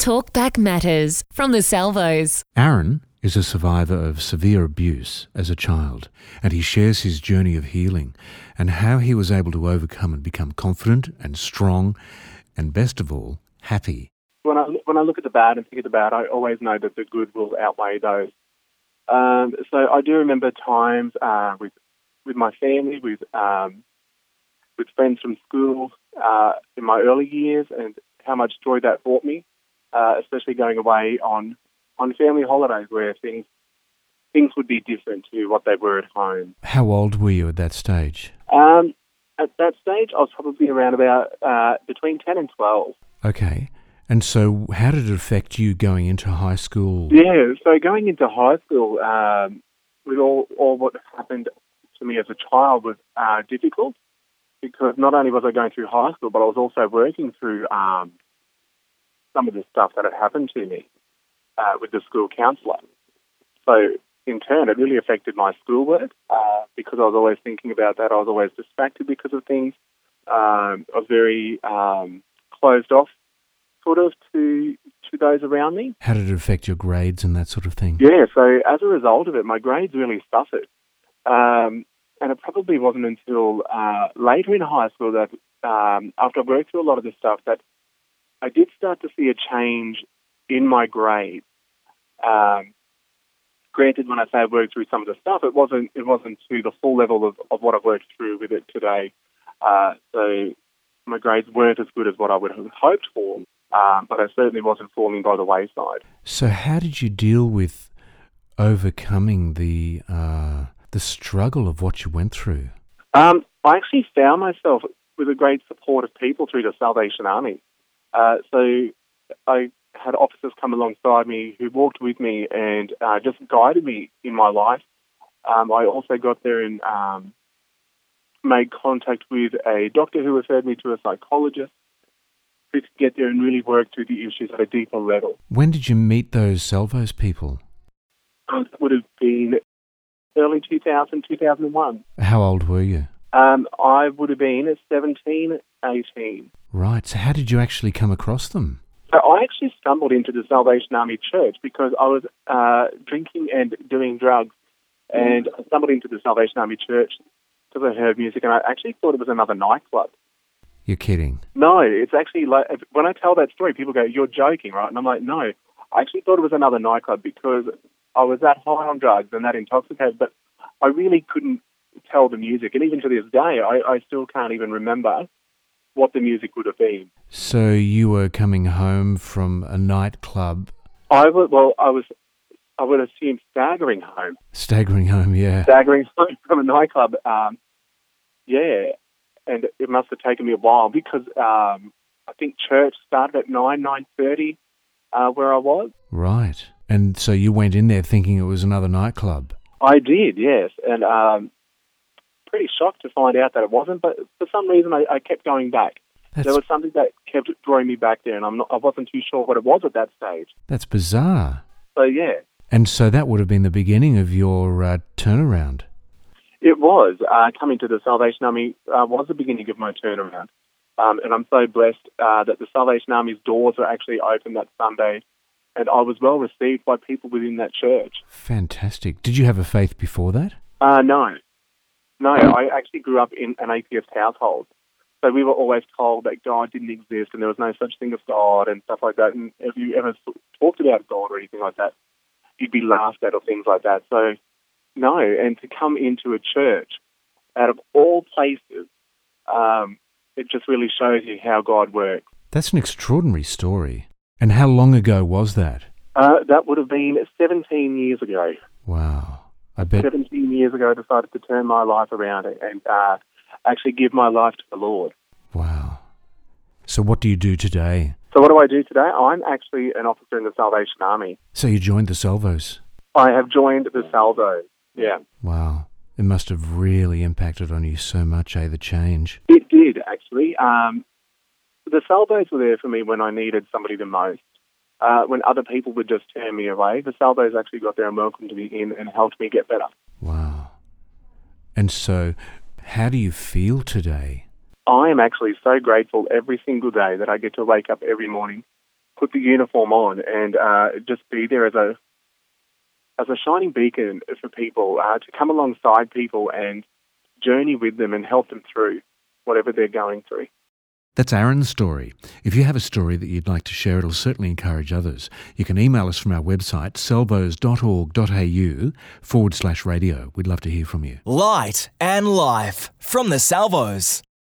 Talk Back Matters from the Salvos. Aaron is a survivor of severe abuse as a child, and he shares his journey of healing and how he was able to overcome and become confident and strong, and best of all, happy. When I when I look at the bad and think of the bad, I always know that the good will outweigh those. Um, so I do remember times uh, with with my family, with um, with friends from school uh, in my early years, and how much joy that brought me, uh, especially going away on on family holidays where things things would be different to what they were at home. How old were you at that stage? Um, at that stage, I was probably around about uh, between ten and twelve. Okay. And so, how did it affect you going into high school? Yeah, so going into high school, um, with all, all what happened to me as a child was uh, difficult because not only was I going through high school, but I was also working through um, some of the stuff that had happened to me uh, with the school counsellor. So in turn, it really affected my schoolwork uh, because I was always thinking about that. I was always distracted because of things. Um, I was very um, closed off, sort of, to to those around me. How did it affect your grades and that sort of thing? Yeah, so as a result of it, my grades really suffered. Um, and it probably wasn't until uh, later in high school that, um, after I worked through a lot of this stuff, that I did start to see a change in my grades. Um, granted, when I say I worked through some of the stuff, it wasn't it wasn't to the full level of, of what I've worked through with it today. Uh, so my grades weren't as good as what I would have hoped for, um, but I certainly wasn't falling by the wayside. So, how did you deal with overcoming the uh, the struggle of what you went through? Um, I actually found myself with a great support of people through the Salvation Army. Uh, so I had officers come alongside me who walked with me and uh, just guided me in my life. Um, I also got there and um, made contact with a doctor who referred me to a psychologist who could get there and really work through the issues at a deeper level. When did you meet those Salvos people? It would have been early 2000, 2001. How old were you? Um, I would have been 17, 18. Right. So, how did you actually come across them? So I actually stumbled into the Salvation Army Church because I was uh, drinking and doing drugs, and I stumbled into the Salvation Army Church because I heard music, and I actually thought it was another nightclub. You're kidding. No, it's actually like when I tell that story, people go, "You're joking, right?" And I'm like, "No, I actually thought it was another nightclub because I was that high on drugs and that intoxicated, but I really couldn't tell the music, and even to this day, I, I still can't even remember what the music would have been. So you were coming home from a nightclub, I would, well, I was, I would assume staggering home, staggering home, yeah. staggering home from a nightclub. Um, yeah, and it must have taken me a while because um, I think church started at nine nine thirty, uh, where I was. Right. And so you went in there thinking it was another nightclub. I did, yes, and um, pretty shocked to find out that it wasn't. But for some reason, I, I kept going back. That's, There was something that kept drawing me back there, and I'm not, I wasn't too sure what it was at that stage. that's bizarre. So yeah, And so that would have been the beginning of your uh, turnaround. it was uh, coming to the Salvation Army uh, was the beginning of my turnaround, um, and I'm so blessed uh, that the Salvation Army's doors were actually open that Sunday, and I was well received by people within that church. Fantastic. Did you have a faith before that? Uh, no, no, I actually grew up in an atheist household. So we were always told that God didn't exist and there was no such thing as God and stuff like that. And if you ever talked about God or anything like that, you'd be laughed at or things like that. So, no. And to come into a church out of all places, um, it just really shows you how God works. That's an extraordinary story. And how long ago was that? Uh, that would have been 17 years ago. Wow. I bet 17 years ago, I decided to turn my life around and uh, actually give my life to the Lord. Wow. So what do you do today? So what do I do today? I'm actually an officer in the Salvation Army. So you joined the Salvos. I have joined the Salvos, Yeah, Wow. It must have really impacted on you so much, eh, the change. it did actually. Um, the Salvos were there for me when I needed somebody the most. Uh, when other people would just turn me away, the Salvos actually got there and welcomed me in and helped me get better. Wow. And so, how do you feel today? I am actually so grateful every single day that I get to wake up every morning put the uniform on and uh, just be there as a as a shining beacon for people uh, to come alongside people and journey with them and help them through whatever they're going through. That's Aaron's story. If you have a story that you'd like to share, it'll certainly encourage others. You can email us from our website, salvos.org.au forward slash radio. We'd love to hear from you. Light and life from the Salvos.